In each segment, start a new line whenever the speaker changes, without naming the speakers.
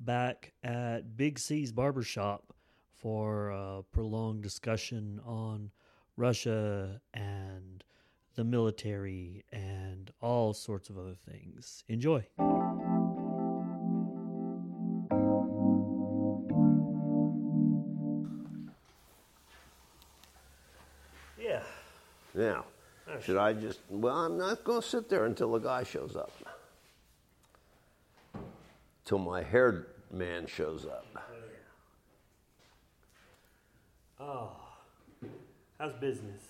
back at Big C's Barbershop for a prolonged discussion on Russia and the military and all sorts of other things. Enjoy. Yeah.
Now, should I just? Well, I'm not going to sit there until the guy shows up. Till my hair man shows up.
Oh, how's business?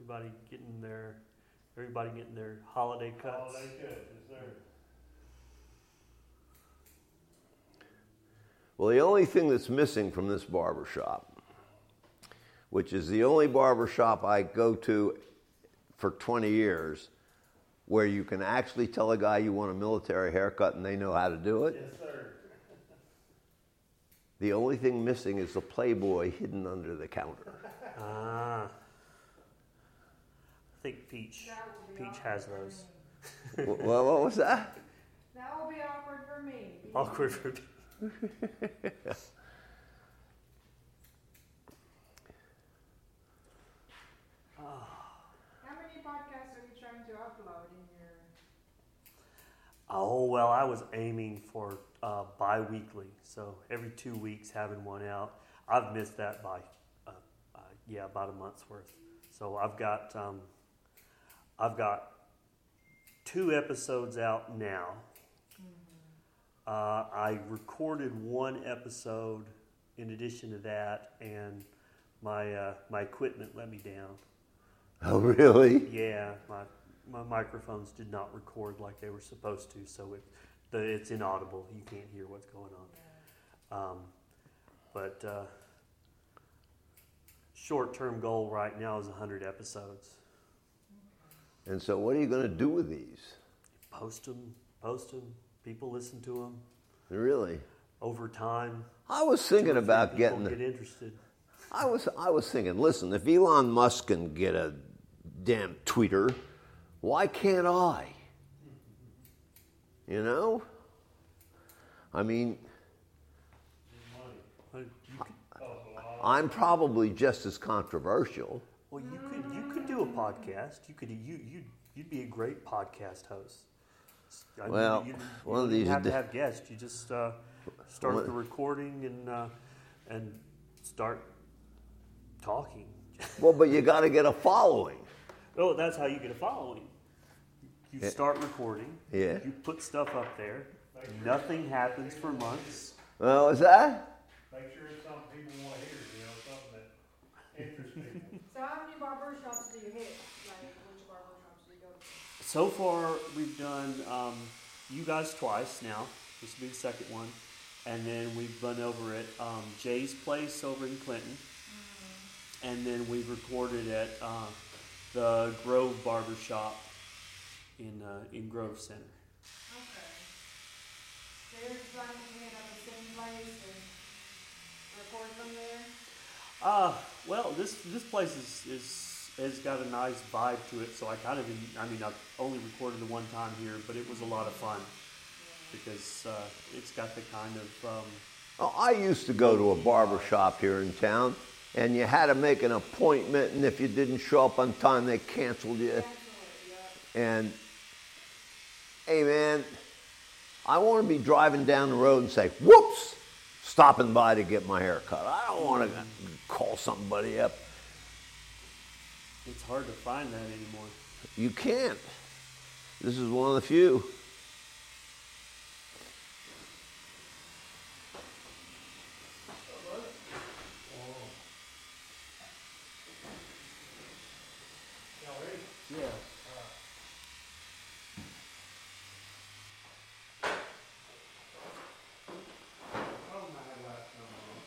Everybody getting their, everybody getting their holiday cuts.
Holiday cut, yes, sir.
Well, the only thing that's missing from this barber shop, which is the only barber shop I go to for 20 years, where you can actually tell a guy you want a military haircut and they know how to do it.
Yes, sir.
The only thing missing is the Playboy hidden under the counter.
Ah. I think Peach,
That will be
Peach has those.
well, what was that?
That will be awkward for me.
Awkward for
How many podcasts are you trying to upload in your?
Oh well, I was aiming for uh, bi-weekly, so every two weeks having one out. I've missed that by, uh, uh, yeah, about a month's worth. So I've got, um, I've got two episodes out now. Uh, I recorded one episode in addition to that, and my uh, my equipment let me down.
Oh, really?
Yeah, my my microphones did not record like they were supposed to, so it the, it's inaudible. You can't hear what's going on. Um, but uh, short term goal right now is 100 episodes.
And so, what are you going to do with these?
Post them, post them. People listen to them
Really?
over time.
I was thinking about
people
getting.
get interested.
I was I was thinking. Listen, if Elon Musk can get a damn Twitter, why can't I? You know. I mean, I'm probably just as controversial.
well, you could you could do a podcast. You could you you you'd be a great podcast host. I mean,
Well,
you, you,
one of
you
these
have to have guests. You just uh, start
One-
the recording and uh, and start talking.
Well, but you got to get a following.
Oh, that's how you get a following. You
Yeah.
start recording.
Yeah.
You put stuff up there. Nothing happens for months.
Well, is that?
Make sure it's something people want to hear, you know, something that interests people.
So how many barber shops do you hit? Like which barber shops do you go to?
So far, we've done um, you guys twice now. This will be the second one. And then we've been over at um, Jay's Place over in Clinton. And then we've recorded at uh, the Grove Barber Shop in, uh, in Grove Center.
Okay. So you're just trying to hit at the same place and record from there?
Uh, well, this this place is, is has got a nice vibe to it. So I kind of, I mean, I've only recorded the one time here, but it was a lot of fun because uh, it's got the kind of um,
Oh, I used to go to a barber shop here in town, and you had to make an appointment, and if you didn't show up on time, they canceled you.
Cancel it, yeah.
And hey, man, I want to be driving down the road and say, "Whoops!" Stopping by to get my hair cut. I don't want to call somebody up.
it's hard to find that anymore.
You can't. This is one of the few.
Y'all ready?
Yeah.
Oh, my had last number on.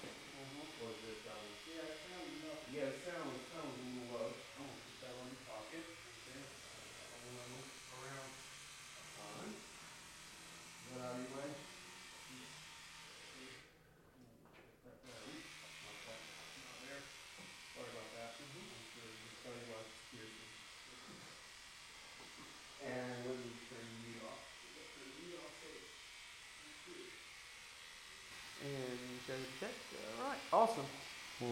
Was it, um,
Yeah, it sounds enough. Yeah, it sounds, it sounds a little low. I'm gonna put that on your pocket.
around,
And show the check. All right, awesome.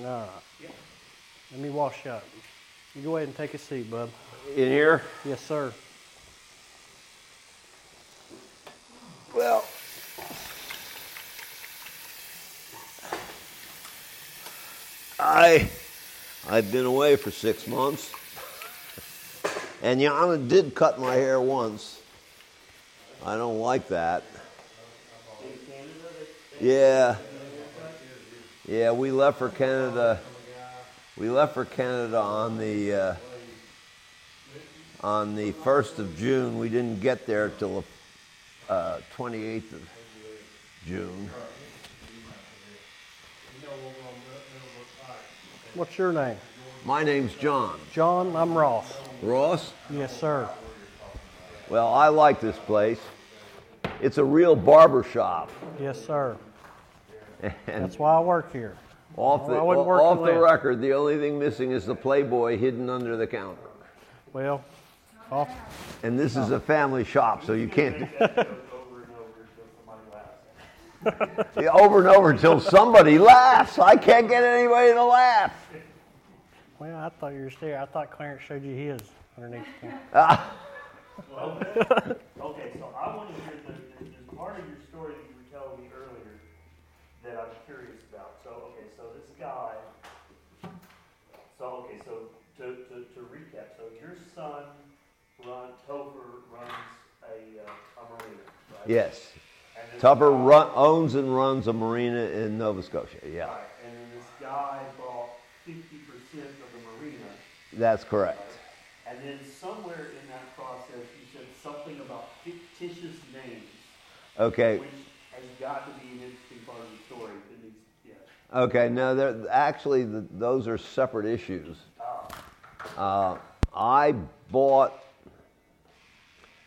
All right.
Yeah.
Let me wash up. You go ahead and take a seat, bub.
In here?
Yes, sir.
Well, I I've been away for six months, and Yana did cut my hair once. I don't like that.
In Canada, they,
Yeah, yeah. We left for Canada. We left for Canada on the uh, on the first of June. We didn't get there till the twenty eighth of June.
What's your name?
My name's John
John. I'm Ross.
Ross.
Yes, sir.
Well, I like this place. It's a real barber shop,
Yes, sir.
and
That's why I work here.
off the
I wouldn't work
off the
less.
record, the only thing missing is the Playboy hidden under the counter.
Well, off.
And this is a family shop, so you can't
make that joke over and over until somebody laughs.
Yeah, over and over until somebody laughs. I can't get anybody to laugh.
Well, I thought you were still. I thought Clarence showed you his underneath. the-
Ah,
Well, okay, so I want to hear the, the, there's part of your story that you were telling me earlier that I'm curious about. So, okay, so this guy, so, okay, so to, to, to recap, so your son run, Topher runs a, uh, a marina, right?
yes. Tupper
guy-
run, owns and runs a marina in Nova Scotia. Yeah,
Right, and then this guy bought fifty percent of the marina.
that's correct.
And then somewhere in that process, you said something about fictitious names,
Okay,
which has got to be an interesting part of the story. It needs, yeah.
Okay. No, actually, the, those are separate issues. Uh, I bought,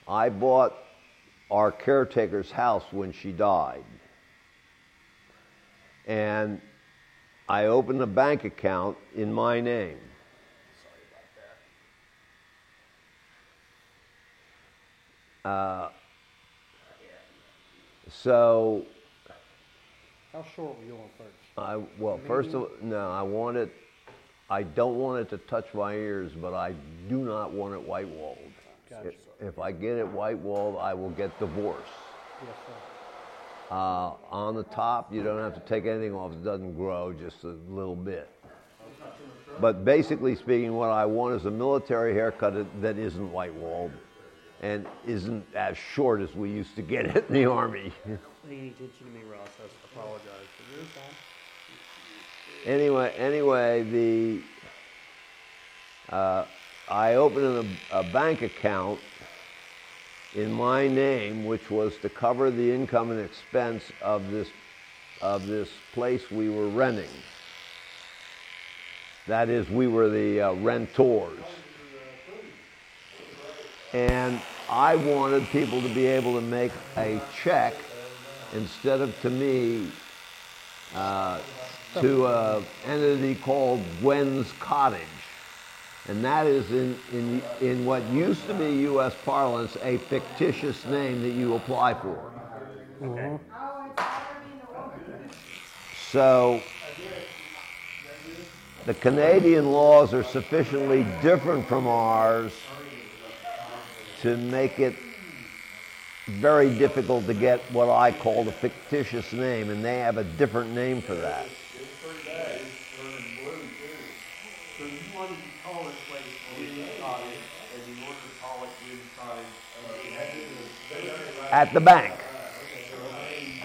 I bought our caretaker's house when she died, and I opened a bank account in my name. Sorry about that. Uh, so
How short were you on first?
I well, first of all, no, I want it. I don't want it to touch my ears, but I do not want it white walled.
Gotcha.
If I get it white walled, I will get divorced.
Yes, sir.
Uh, on the top, you don't have to take anything off. It doesn't grow, just a little bit. But basically speaking, what I want is a military haircut that- that isn't white walled and isn't as short as we used to get it in the army.
Paying attention to me, Ross. I apologize.
Anyway, anyway, the uh, I opened a, a bank account in my name, which was to cover the income and expense of this of this place we were renting. That is, we were the uh, rentors. And I wanted people to be able to make a check instead of to me uh, to uh, an entity called Gwen's Cottage. And that is in, in, in what used to be U.S. parlance a fictitious name that you apply for.
It's already in the order.
So the Canadian laws are sufficiently different from ours to make it very difficult to get what I call the fictitious name, and they have a different name for that.
So you wanted to call this place Wind Cottage, and in order to call it Wind Cottage, uh, you had to
At the bank.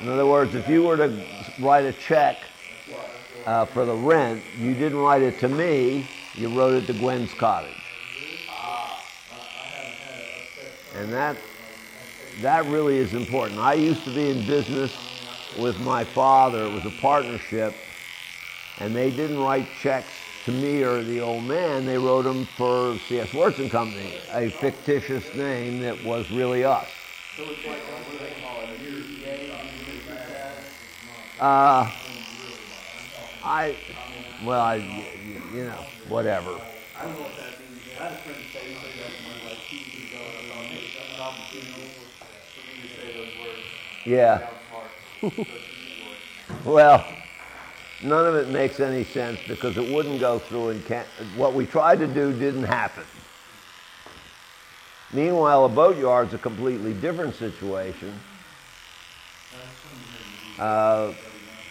In other words, if you were to write a check uh, for the rent, you didn't write it to me, you wrote it to Gwen's Cottage. And that, that really is important. I used to be in business with my father, it was a partnership, and they didn't write checks to me or the old man, they wrote them for C.S. Wirtz and Company, a fictitious name that was really us.
Like,
Uh, I, well, I, y- y- you know, whatever.
I don't know what that means. I had a friend say something like like two years ago, and I thought, hey, that's an opportunity for me to say those words.
Yeah. Well, none of it makes any sense because it wouldn't go through and can't, what we tried to do didn't happen. Meanwhile, a boatyard's a completely different situation. Uh,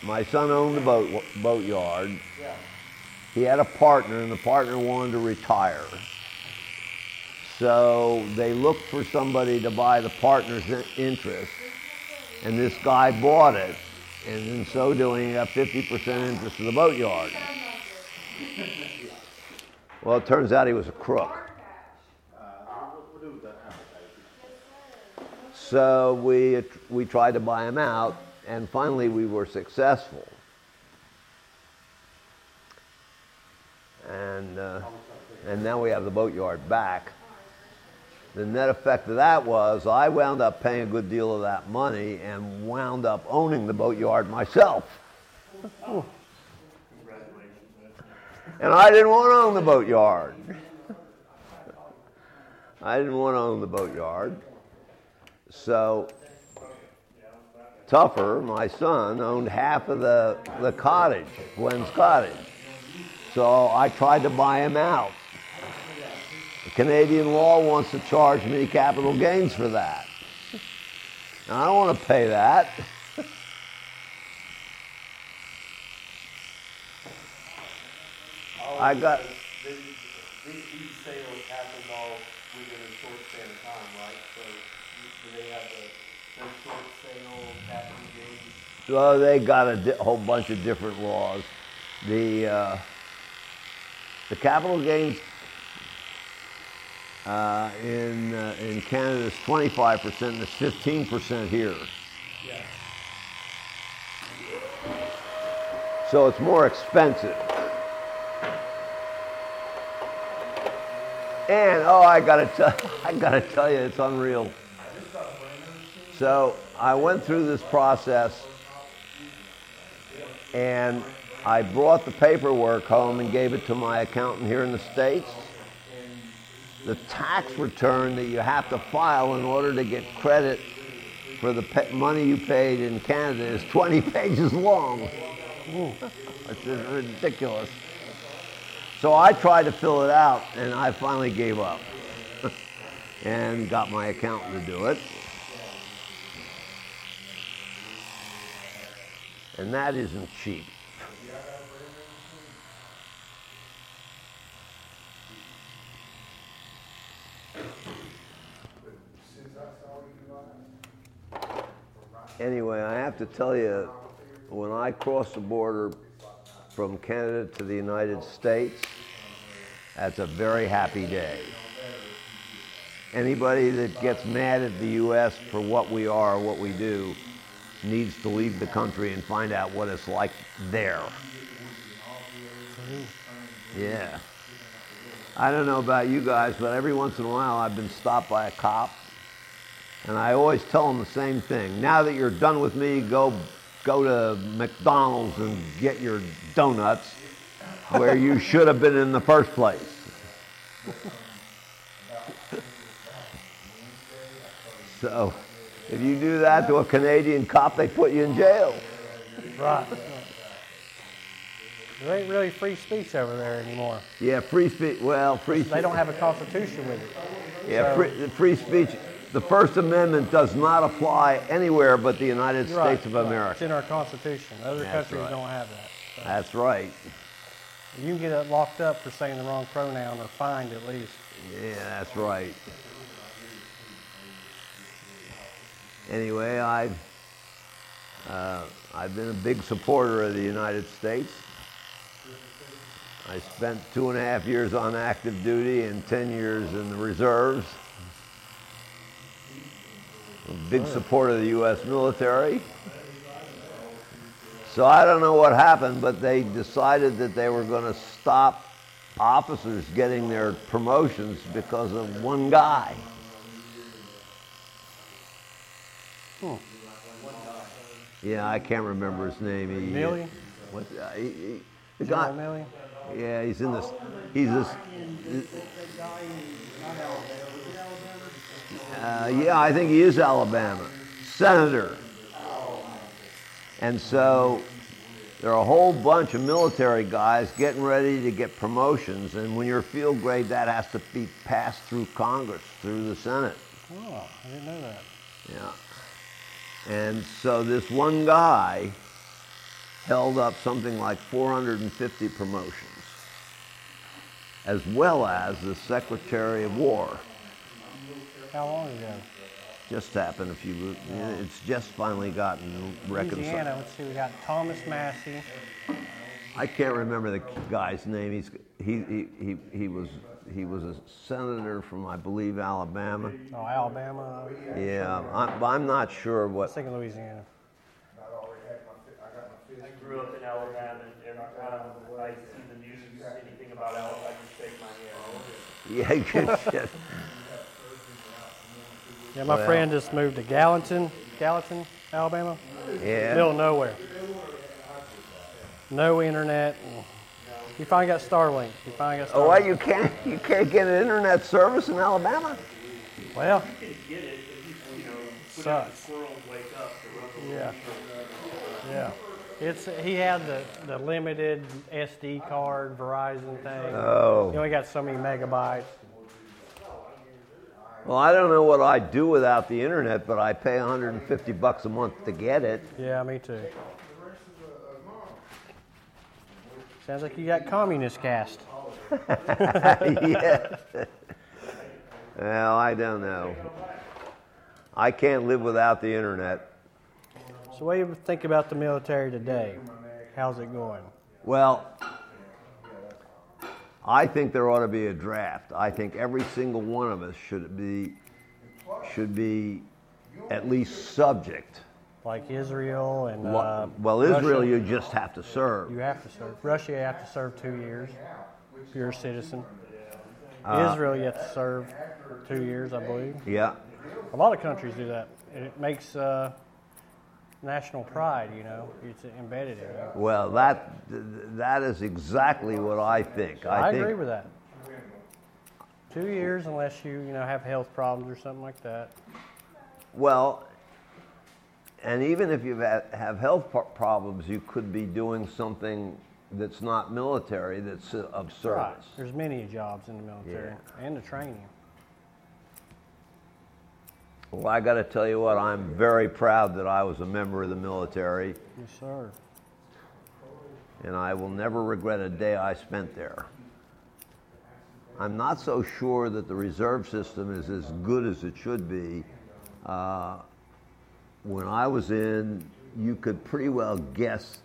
my son owned the boat, boatyard. He had a partner, and the partner wanted to retire. So they looked for somebody to buy the partner's interest, and this guy bought it, and in so doing, he got 50% interest in the boatyard. Well, it turns out he was a crook. So we, we tried to buy him out, and finally we were successful. And, uh, and now we have the boatyard back. The net effect of that was I wound up paying a good deal of that money and wound up owning the boatyard myself. And I didn't want to own the boatyard. I didn't want to own the boatyard. So Tougher, my son, owned half of the, the cottage, Glenn's cottage. So I tried to buy him out. Canadian law wants to charge me capital gains for that. And I don't want to pay that. I got-
These, these sales happen all within a short span of time, right? So do they have a, no short sale, capital gains?
Well, they got a di- whole bunch of different laws. The uh, the capital gains uh, in uh, in Canada is 25 percent, and it's 15 percent here.
Yeah.
So it's more expensive. And oh, I gotta tell, I gotta tell you, it's unreal. So I went through this process, and I brought the paperwork home and gave it to my accountant here in the states. The tax return that you have to file in order to get credit for the pa- money you paid in Canada is 20 pages long. It's ridiculous. So I tried to fill it out, and I finally gave up and got my accountant to do it. And that isn't cheap. Anyway, I have to tell you, when I crossed the border from Canada to the United States, that's a very happy day. Anybody that gets mad at the U.S. for what we are, what we do, needs to leave the country and find out what it's like there. Yeah. I don't know about you guys, but every once in a while I've been stopped by a cop, and I always tell them the same thing. Now that you're done with me, go go to McDonald's and get your donuts where you should have been in the first place. so, if you do that to a Canadian cop, they put you in jail.
Right. There ain't really free speech over there anymore.
Yeah, free speech. Well, free. Speech.
They don't have a constitution with it.
Yeah,
so-
free, free speech. The First Amendment does not apply anywhere but the United
You're right,
States of
right. It's in our constitution. Other
That's
countries
right.
don't have that. So
That's right.
You can get locked up for saying the wrong pronoun or fined at least.
Yeah, that's right. Anyway, I've uh, I've been a big supporter of the United States. I spent two and a half years on active duty and ten years in the reserves. A big supporter of the U.S. military. So I don't know what happened, but they decided that they were going to stop officers getting their promotions because of one guy. Yeah, I can't remember his name. He,
Milley?
What? Uh, he, he, the
General
guy.
Milley?
Yeah, he's in this. He's this. Uh, yeah, I think he is Alabama senator. And so there are a whole bunch of military guys getting ready to get promotions, and when you're field grade, that has to be passed through Congress, through the Senate.
Oh, I didn't know that.
Yeah. And so this one guy held up something like 450 promotions, as well as the Secretary of War.
How long ago?
Just happened a few. It's just finally gotten reconciled.
Louisiana, let's see, we got Thomas Massie.
I can't remember the guy's name. He's he he he, he was he was a senator from I believe Alabama.
Oh, Alabama.
Uh, yeah, I'm, I'm not sure
I was
what.
thinking Louisiana.
I grew up in Alabama, and every time I see the news, anything about Alabama, I just shake my head.
Yeah, good shit.
Yeah, my
Well-
friend just moved to Gallatin, Gallatin, Alabama.
Yeah.
Middle of nowhere. No internet. and He finally got Starlink. He finally got oh, Starlink.
Oh, what? You can't you can't get an internet service in Alabama?
Well,
You can get it, if you, you know, whenever the
Sucks.
wake up,
yeah, yeah. It's he had the, the limited SD card Verizon thing. Oh. He
Oh.
only got so many megabytes.
Well, I don't know what I'd do without the internet, but I pay 150 bucks a month to get it.
Yeah, me too. Sounds like you got communist cast.
yeah. Well, I don't know. I can't live without the internet.
So, what do you think about the military today? How's it going?
Well, I think there ought to be a draft. I think every single one of us should be should be at least subject.
Like Israel and uh,
well, Israel,
Russia,
you just have to serve.
you have to serve. Russia, you have to serve two years. If you're a citizen.
Uh,
Israel, you have to serve two years, I believe.
Yeah.
A lot of countries do that. and It makes uh, national pride. You know, it's embedded in you.
Well, that that is exactly what I think. I,
I,
think,
agree with that. Two years, unless you you know have health problems or something like that.
Well, and even if you have, health problems, you could be doing something that's not military that's uh, of
Right. There's many jobs in the military and the training.
Well, I got to tell you what, I'm very proud that I was a member of the military,
Yes, sir.
and I will never regret a day I spent there. I'm not so sure that the reserve system is as good as it should be. Uh, when I was in, you could pretty well guess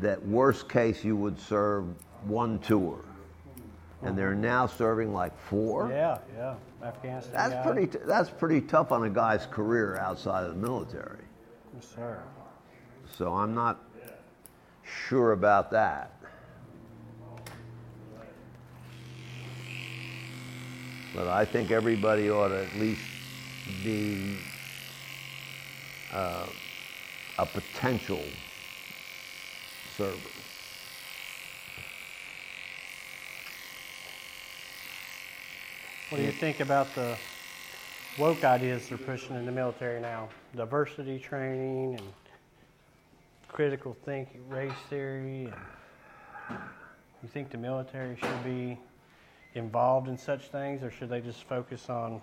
that worst case you would serve one tour, and they're now serving like four.
Yeah, yeah. Afghanistan.
That's
guy.
pretty. T- that's pretty tough on a guy's career outside of the military.
Yes, sir.
So I'm not sure about that. But I think everybody ought to at least be uh, a potential server.
What do you think about the woke ideas they're pushing in the military now? Diversity training and critical thinking, race theory. And you think the military should be involved in such things, or should they just focus on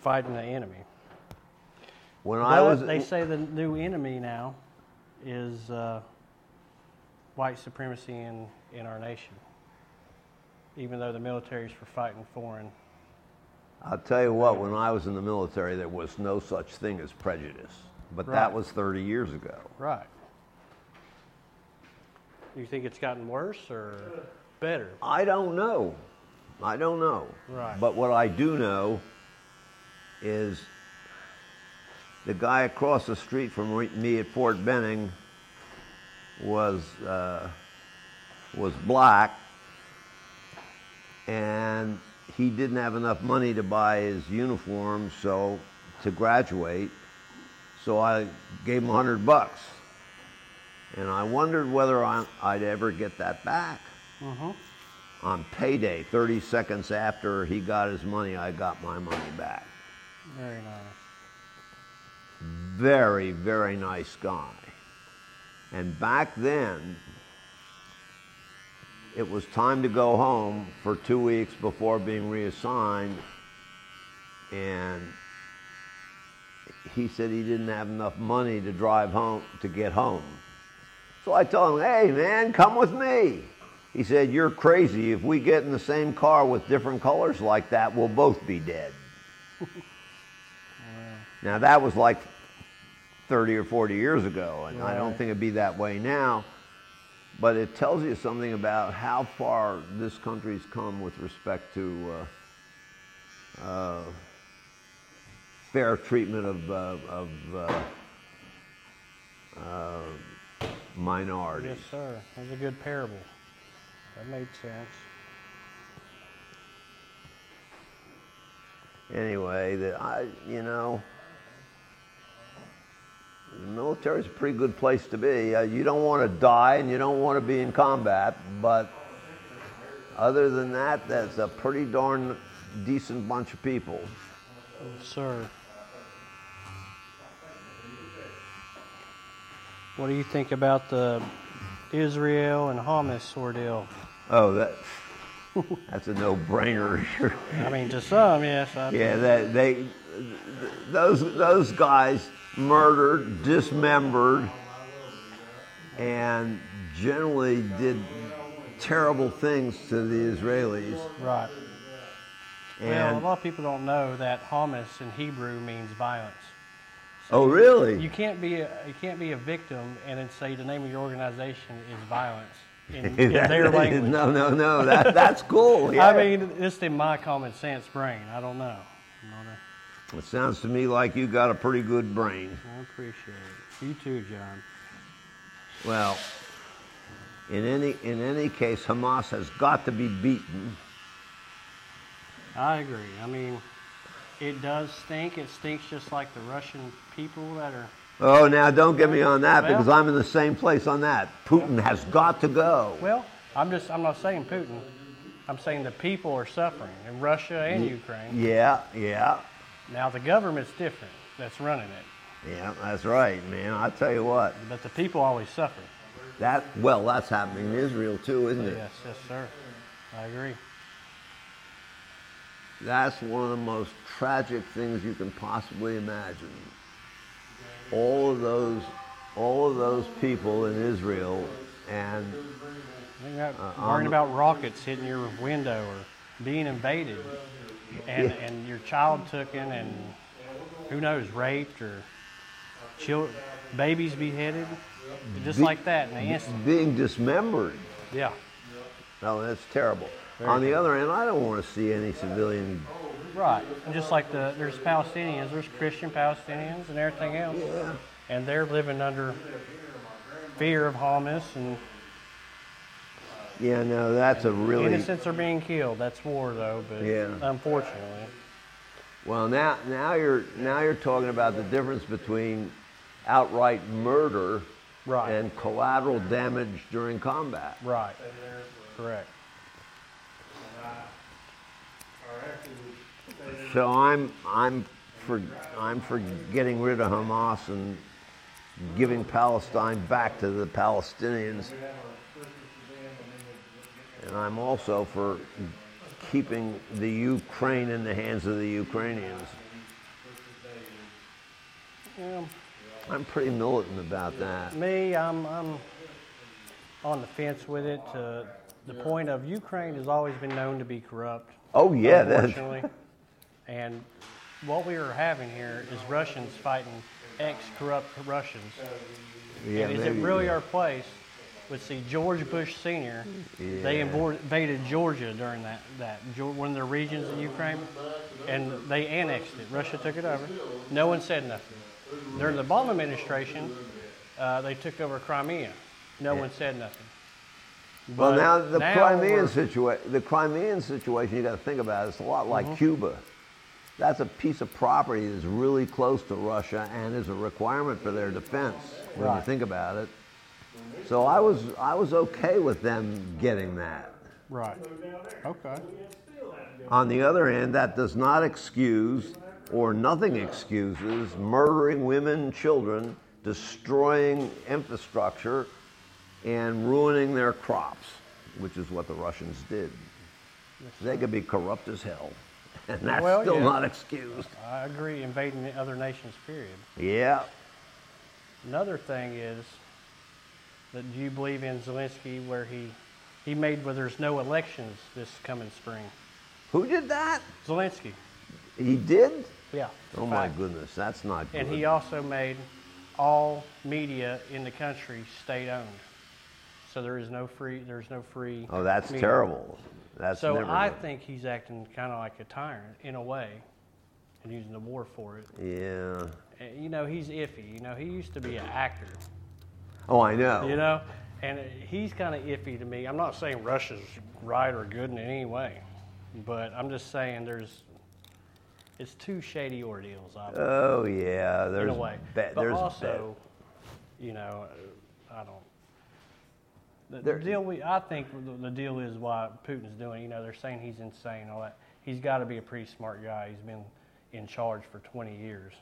fighting the enemy?
When I
But
was,
they say the new enemy now is uh, white supremacy in, in our nation, even though the military is for fighting foreign.
I'll tell you what. When I was in the military, there was no such thing as prejudice. But that was 30 years ago.
Right. You think it's gotten worse or better?
I don't know. I don't know.
Right.
But what I do know is the guy across the street from me at Fort Benning was uh, was black, and he didn't have enough money to buy his uniform, so to graduate. So I gave him a hundred bucks, and I wondered whether I, I'd ever get that back
Mm-hmm.
on payday, 30 seconds after he got his money, I got my money back.
Very nice.
Very, very nice guy. And back then, it was time to go home for two weeks before being reassigned. And he said he didn't have enough money to drive home to get home. So I told him, hey man, come with me. He said, You're crazy. If we get in the same car with different colors like that, we'll both be dead. now that was like 30 or 40 years ago, and I don't think it'd be that way now. But it tells you something about how far this country's come with respect to uh, uh, fair treatment of, uh, of uh, uh, minorities.
Yes, sir. That's a good parable. That made sense.
Anyway, that I, you know, the military is a pretty good place to be. Uh, you don't want to die and you don't want to be in combat, but other than that, that's a pretty darn decent bunch of people.
Yes, sir. What do you think about the Israel and Hamas ordeal?
Oh, that that's a no-brainer.
I mean, to some, yes. I,
yeah, that they those those guys murdered, dismembered, and generally did terrible things to the Israelis.
Right. well, a lot of people don't know that Hamas in Hebrew means violence.
oh, really?
You can't be a, you can't be a victim and then say the name of your organization is violence in, in their language.
no, no, no. That that's cool. Yeah.
I mean, just in my common sense brain. I don't know. I'm not a-
it sounds to me like you got a pretty good brain.
I appreciate it. You too, John.
Well, in any in any case, Hamas has got to be beaten.
I agree. I mean, it does stink. It stinks just like the Russian people that are.
Oh, now don't get me on that
Well-
because I'm in the same place on that. Putin has got to go.
Well, I'm just. I'm not saying Putin. I'm saying the people are suffering in Russia and Ukraine.
Yeah, yeah,
Now the government's different. That's running it,
yeah. That's right, man. I tell you what,
but the people always suffer.
that well, that's happening in Israel too, isn't it?
Yes, yes, sir. I agree.
That's one of the most tragic things you can possibly imagine. All of those, all of those people in Israel, and Uh,
worrying about rockets hitting your window or being invaded, and
Yeah.
and your child taken, and who knows, raped or children, babies beheaded, just
Be-
like that in an instant.
being dismembered.
Yeah,
No, that's terrible.
Very
On the other hand, I don't want to see any civilian.
right. And just like the there's Palestinians, there's Christian Palestinians and everything else,
Yeah.
and they're living under fear of Hamas and
Yeah, no, that's a really
innocents are being killed. That's war, though. But
Yeah.
unfortunately,
well. Now, now you're now you're talking about the difference between outright murder
right,
and collateral damage during combat.
right, correct.
So I'm I'm for I'm for getting rid of Hamas and giving Palestine back to the Palestinians. And I'm also for keeping the Ukraine in the hands of the Ukrainians.
Yeah.
I'm pretty militant about that.
Me, I'm, I'm on the fence with it to the point of Ukraine has always been known to be corrupt,
Oh yeah,
unfortunately. and what we are having here is Russians fighting ex-corrupt Russians.
yeah,
and is it
maybe-
really our place? Let's see, George Bush Sr. They
Yeah.
invor- invaded Georgia during that, that one of their regions in Ukraine, and they annexed it. Russia took it over. No one said nothing. During the Obama administration, uh, they took over Crimea. No one said nothing.
Well, now the
now
Crimean situation, the Crimean situation, you got to think about it. It's a lot like
Mm-hmm.
Cuba. That's a piece of property that's really close to Russia and is a requirement for their defense when you think about it. So I was I was okay with them getting that.
Right. Okay.
On the other hand, that does not excuse or nothing excuses murdering women children destroying infrastructure and ruining their crops, which is what the Russians did. They could be corrupt as hell, and that's
Well,
still
yeah.
not excused.
I agree, invading the other nations, period.
Yeah.
Another thing is that do you believe in Zelensky where he he made where there's no elections this coming spring?
Who did that?
Zelensky,
He did?
yeah.
Oh my
fact.
goodness, that's not good.
And he also made all media in the country state owned. So there is no free. There's no free.
oh, that's
media.
terrible. That's
So I
good.
think he's acting kind of like a tyrant in a way, and using the war for it.
Yeah.
Eh, you know, he's iffy. You know, he used to be an actor.
Oh, I know.
You know, and he's kind of iffy to me. I'm not saying Russia's right or good in any way, but I'm just saying there's it's two shady ordeals. I believe,
Oh yeah, there's
in a way,
ba-
but
there's
also, you know, uh, I don't. The,
There-
the deal we, I think the, the deal is why Putin's doing. You know, they're saying he's insane. All that. He's got to be a pretty smart guy. He's been in charge for 20 years.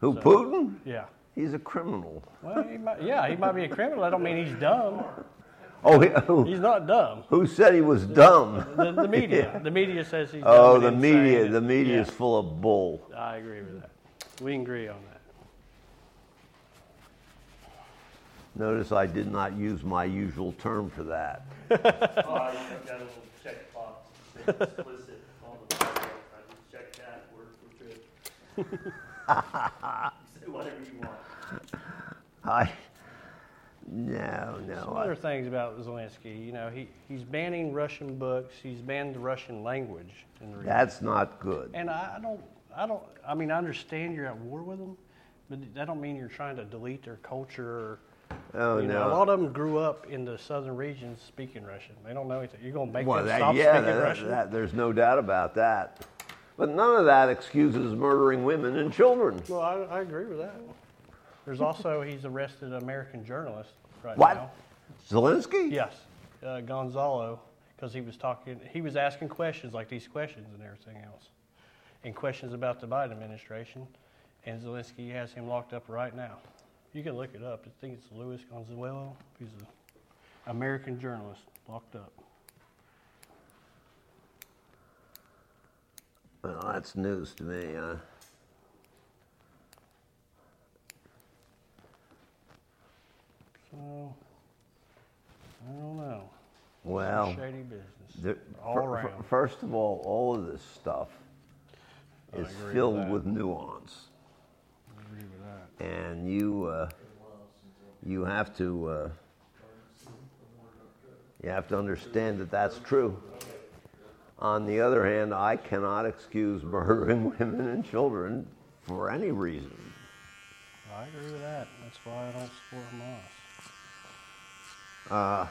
who
so-
Putin?
Yeah.
He's a criminal.
Well, he might, yeah, he might be a criminal. I don't mean he's dumb.
Oh, he, who,
He's not dumb.
who said he was dumb?
The, the media. The media says he's.
Oh,
dumb
the media. The media is
Yeah,
full of bull.
I agree with that. We agree on that.
Notice I did not use my usual term for that.
Oh, I I've got a little check box that explicit on the file. I just check that, we're, we're good. Say whatever you want.
I no no.
Some
no.
other
I,
things about Zelensky. You know, he, he's banning Russian books. He's banned the Russian language in the region.
that's not good.
And I, I don't. I don't. I mean, I understand you're at war with them, but that don't mean you're trying to delete their culture. Or,
Oh
you
no.
know, a lot of them grew up in the southern regions speaking Russian. They don't know anything. You're gonna make
well,
them
that,
stop
yeah,
speaking
that,
Russian?
that- there's no doubt about that. But none of that excuses murdering women and children.
Well, I, I agree with that. There's also he's arrested an American journalist right
What?
now.
Zelensky?
Yes, uh, Gonzalo, because he was talking. He was asking questions like these questions and everything else, and questions about the Biden administration. And Zelensky has him locked up right now. You can look it up. I think it's Luis Gonzalo. He's an American journalist locked up.
Well, that's news to me. Huh?
So I don't know.
Well,
shady business.
the,
all
fir-
around.
first of all, all of this stuff
I
is
agree with
filled with nuance.
I agree with that.
and you uh, you have to uh, you have to understand that that's true. On the other hand, I cannot excuse murdering women and children for any reason.
I agree with that. That's why I don't support Hamas.
Uh,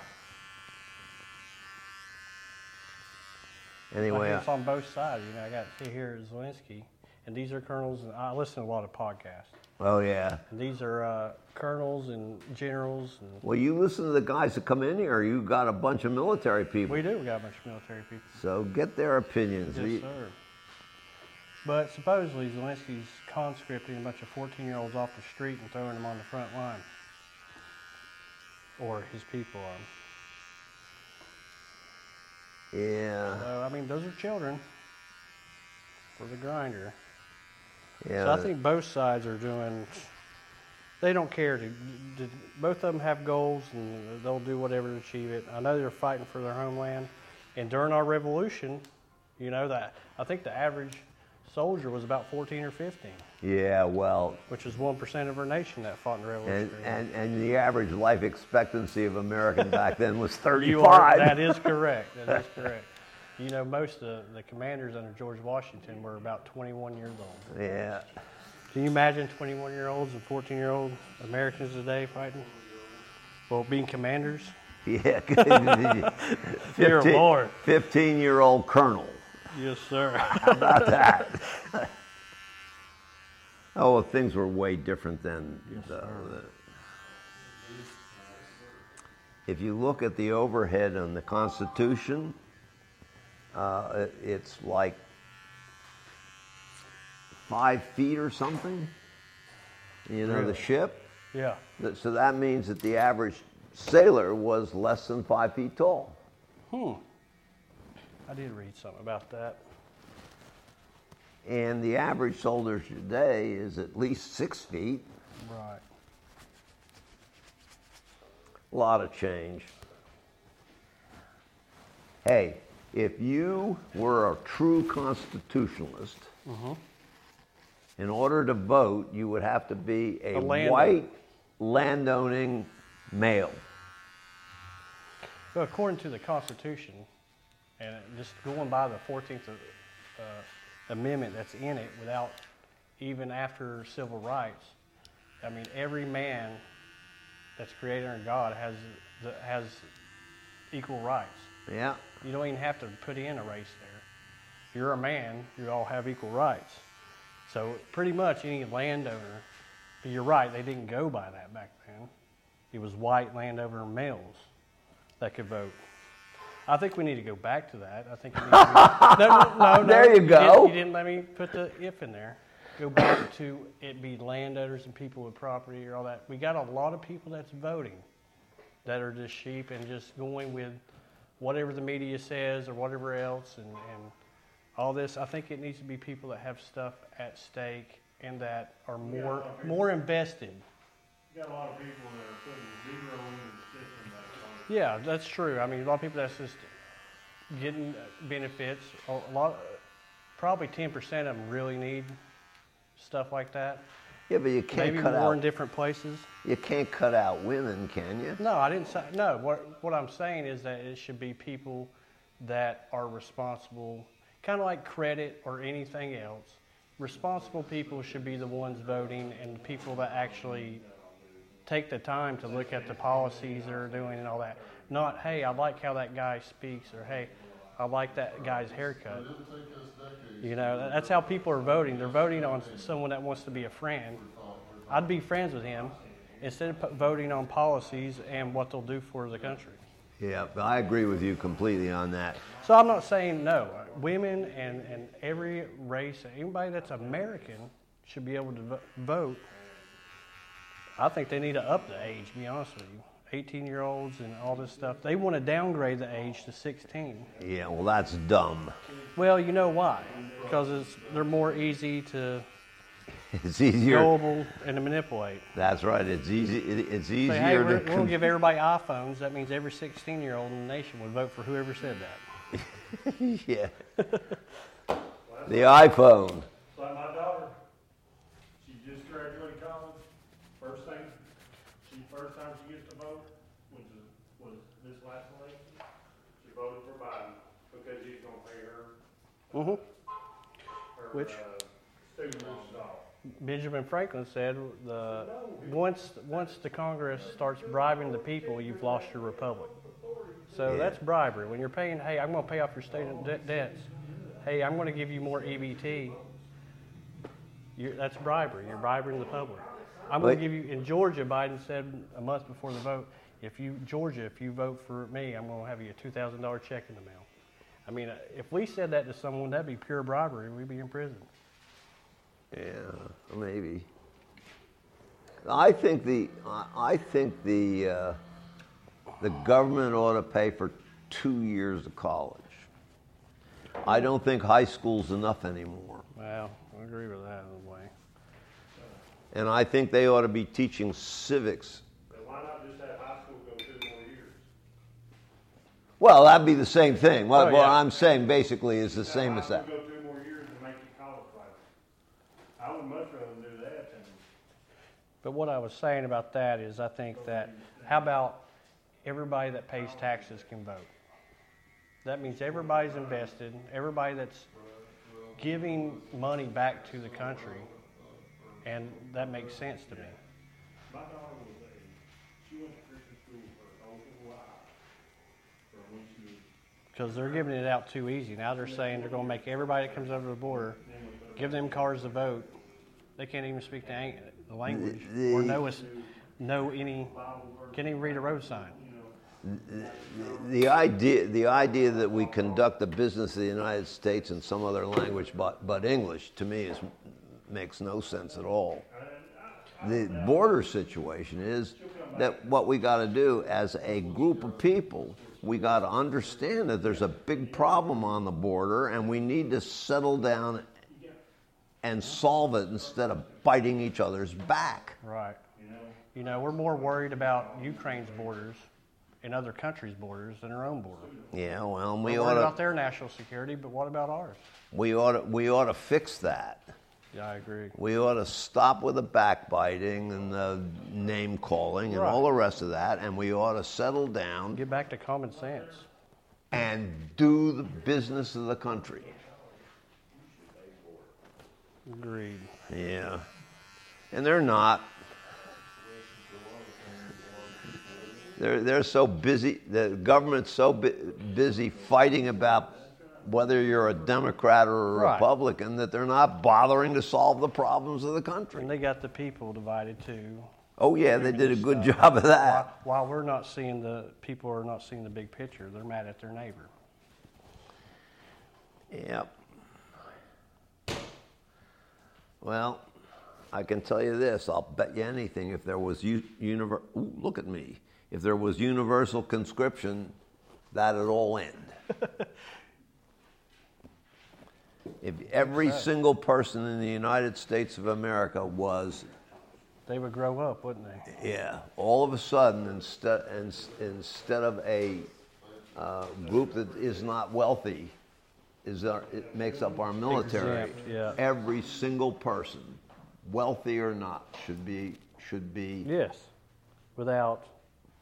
anyway,
it's on both sides. You know, I got to see here Zelensky, and these are colonels. And I listen to a lot of podcasts,
oh yeah.
and these are uh, colonels and generals, and
Well, you listen to the guys that come in here. You got a bunch of military people,
we do. We got a bunch of military people.
so get their opinions.
Yes,
We-
sir. But supposedly Zelensky's conscripting a bunch of 14-year-olds off the street and throwing them on the front line, or his people are.
yeah,
So I mean, those are children for the grinder.
yeah.
So I think both sides are doing. They don't care to, to. Both of them have goals, and they'll do whatever to achieve it. I know they're fighting for their homeland, and during our revolution, you know that I think the average soldier was about 14 or 15,
yeah, well,
which is one percent of our nation that fought in the revolution.
And, and, and the average life expectancy of American back then was 35.
you are. That is correct. That is correct. You know, most of the commanders under George Washington were about 21 years old.
yeah.
Can you imagine 21 year olds and 14 year old Americans today fighting? Well, being commanders?
Yeah.
Dear
15, 15 year old colonel.
Yes, sir.
How about that? oh, well, things were way different then. though. If you look at the overhead on the Constitution, uh, it- it's like five feet or something. You know, the ship.
Yeah.
So that means that the average sailor was less than five feet tall.
Hmm. I did read something about that.
And the average soldier today is at least six feet.
Right.
A lot of change. Hey, if you were a true constitutionalist, mm-hmm. in order to vote, you would have to be a,
A landowner.
white landowning male.
Well, according to the Constitution, and just going by the 14th uh, Amendment that's in it, without even after civil rights, I mean, every man that's created under God has the, has equal rights.
Yeah.
You don't even have to put in a race there. If you're a man, you all have equal rights. So pretty much any landowner, but you're right, they didn't go by that back then. It was white landowner males that could vote. I think we need to go back to that. I think it needs to be, no, no, no, no.
There you go.
didn't- you didn't let me put the if in there. Go back to it be landowners and people with property or all that. We got a lot of people that's voting that are just sheep and just going with whatever the media says or whatever else and, and all this. I think it needs to be people that have stuff at stake and that are more more invested.
You got a lot of people that are putting zero in the system that's on.
Yeah, that's true. I mean, a lot of people that's just getting benefits. A lot, probably ten percent of them really need stuff like that.
Yeah, but you can't
Maybe
cut
more in
out.
different places.
You can't cut out women, can you?
No, I didn't say no. What what I'm saying is that it should be people that are responsible, kind of like credit or anything else. Responsible people should be the ones voting, and people that actually take the time to look at the policies they're doing and all that. Not, hey, I like how that guy speaks, or hey, I like that guy's haircut. You know, that's how people are voting. They're voting on someone that wants to be a friend. I'd be friends with him instead of voting on policies and what they'll do for the country.
Yeah, I agree with you completely on that.
So I'm not saying no. Women and, and every race, anybody that's American should be able to vote. I think they need to up the age, to be honest with you. 18 year olds and all this stuff. They want to downgrade the age to 16.
Yeah, well, that's dumb.
Well, you know why? Because it's, they're more easy to
It's easier.
gullible and to manipulate.
That's right. It's easy. It, it's easier
Say, hey, we're,
to.
we're going to give everybody iPhones. That means every 16 year old in the nation would vote for whoever said that.
yeah. the iPhone.
Like my daughter, she just graduated college, first thing, she, first time she gets to vote, was, was this last election. She voted for Biden because he's gonna pay
hmm
her,
Which?
uh, student loans off.
Benjamin Franklin said the once once the Congress starts bribing the people, you've lost your republic. So
Yeah.
that's bribery. When you're paying, hey, I'm going to pay off your student de- debts. Hey, I'm going to give you more EBT. You're, that's bribery. You're bribing the public. I'm going to give you. In Georgia, Biden said a month before the vote, if you Georgia, if you vote for me, I'm going to have you a two thousand dollar check in the mail. I mean, if we said that to someone, that'd be pure bribery. We'd be in prison.
Yeah, maybe. I think the I- I think the uh, the government ought to pay for two years of college. I don't think high school's enough anymore,
Well, I agree with that in a way.
and I think they ought to be teaching civics.
Then why not just have high school go two more years?
Well, that'd be the same thing. What,
Oh,
what. I'm saying basically is the
Have
same as that.
school Go two more years and make it college level. I would much rather do that
But what I was saying about that is I think that, how about everybody that pays taxes can vote? That means everybody's invested, everybody that's giving money back to the country, and that makes sense to me.
My daughter was a, she went to Christian school for a whole while. For when she was,
Because they're giving it out too easy. Now they're saying they're going to make everybody that comes over the border give them cards to vote. They can't even speak the, the language
The-
or know, us, know any, can't even read a road sign.
The idea, the idea that we conduct the business of the United States in some other language but, but English, to me, is, makes no sense at all. the border situation is that what we got to do as a group of people, we got to understand that there's a big problem on the border and we need to settle down and solve it instead of biting each other's back.
Right. You know, we're more worried about Ukraine's borders and other countries' borders than our own border.
Yeah, well, we ought to
about their national security, but what about ours?
we ought to we ought to fix that.
Yeah, I agree.
We ought to stop with the backbiting and the name calling and
Right.
all the rest of that, and we ought to settle down
Get back to common sense.
and do the business of the country.
Agreed.
Yeah. And they're not. They're, they're so busy, the government's so bu- busy fighting about whether you're a Democrat or a
Right.
Republican that they're not bothering to solve the problems of the country.
And they got the people divided too.
Oh, yeah, they did a good uh, job of
While,
that.
while we're not seeing the people are not seeing the big picture, they're mad at their neighbor.
Yep. Well, I can tell you this. I'll bet you anything. If there was u- univer- Ooh, look at me. If there was universal conscription, that'd all end. if every single person in the United States of America was,
They would grow up, wouldn't they?
yeah, all of a sudden, instead instead of a uh, group that is not wealthy, is our, it makes up our military.
Exempt, yeah.
Every single person, wealthy or not, should be should be
Yes. Without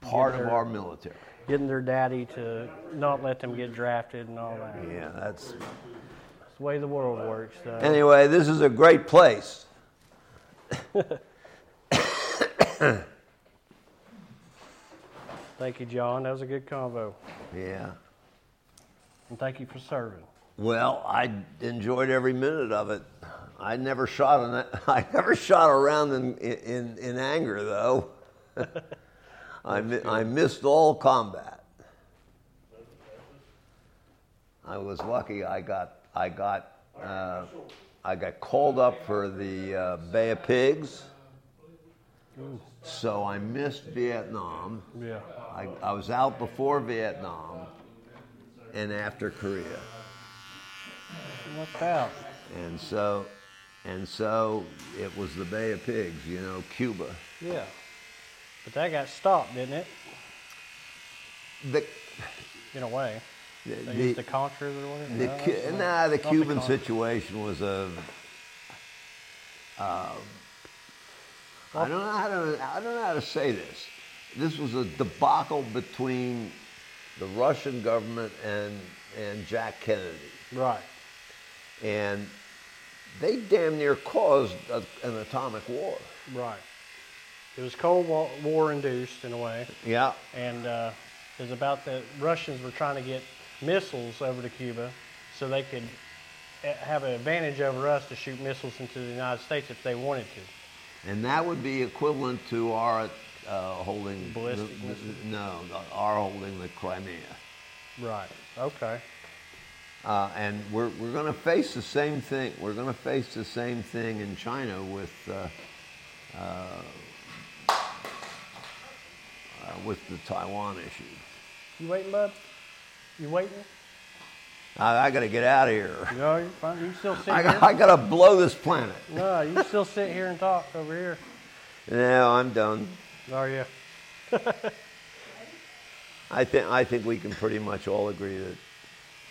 part of
their-
our military.
getting their daddy to not let them get drafted and all that.
Yeah, that's.
The way the world works. Though.
Anyway, this is a great place.
Thank you, John. That was a good convo.
Yeah.
And thank you for serving.
Well, I enjoyed every minute of it. I never shot an, I never shot around in in, in anger though. I mi- I missed all combat. I was lucky. I got I got uh, I got called up for the uh, Bay of Pigs. So I missed Vietnam.
Yeah.
I, I was out before Vietnam and after Korea.
What's out?
And so, and so it was the Bay of Pigs, you know, Cuba.
Yeah. But that got stopped, didn't it?
The,
In a way.
The, the,
the Contras or whatever.
the
No,
Cu- nah, the
not the
Cuban situation was a. Uh, I don't know how to I don't know how to say this. This was a debacle between the Russian government and and Jack Kennedy,
Right.
and they damn near caused a, an atomic war.
Right. It was Cold War induced in a way.
Yeah.
and uh, it was about the Russians were trying to get missiles over to Cuba so they could uh, have an advantage over us to shoot missiles into the United States if they wanted to.
And that would be equivalent to our uh, holding
Ballistic
the- the- no, our holding the Crimea.
Right. Okay.
Uh, and we're, we're going to face the same thing. We're going to face the same thing in China with uh, uh, uh, with the Taiwan issue.
You waiting, bud? You waiting?
I, I got to get out of here.
No, you're fine. You still sit
I,
here.
I got to blow this planet.
No, you still sit here and talk over here.
No, I'm done.
Are you?
I think I think we can pretty much all agree that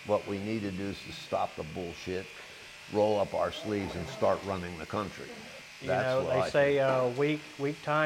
what we need to do is to stop the bullshit, roll up our sleeves, and start running the country.
You
That's
know,
what
they
I
say uh, weak, weak time.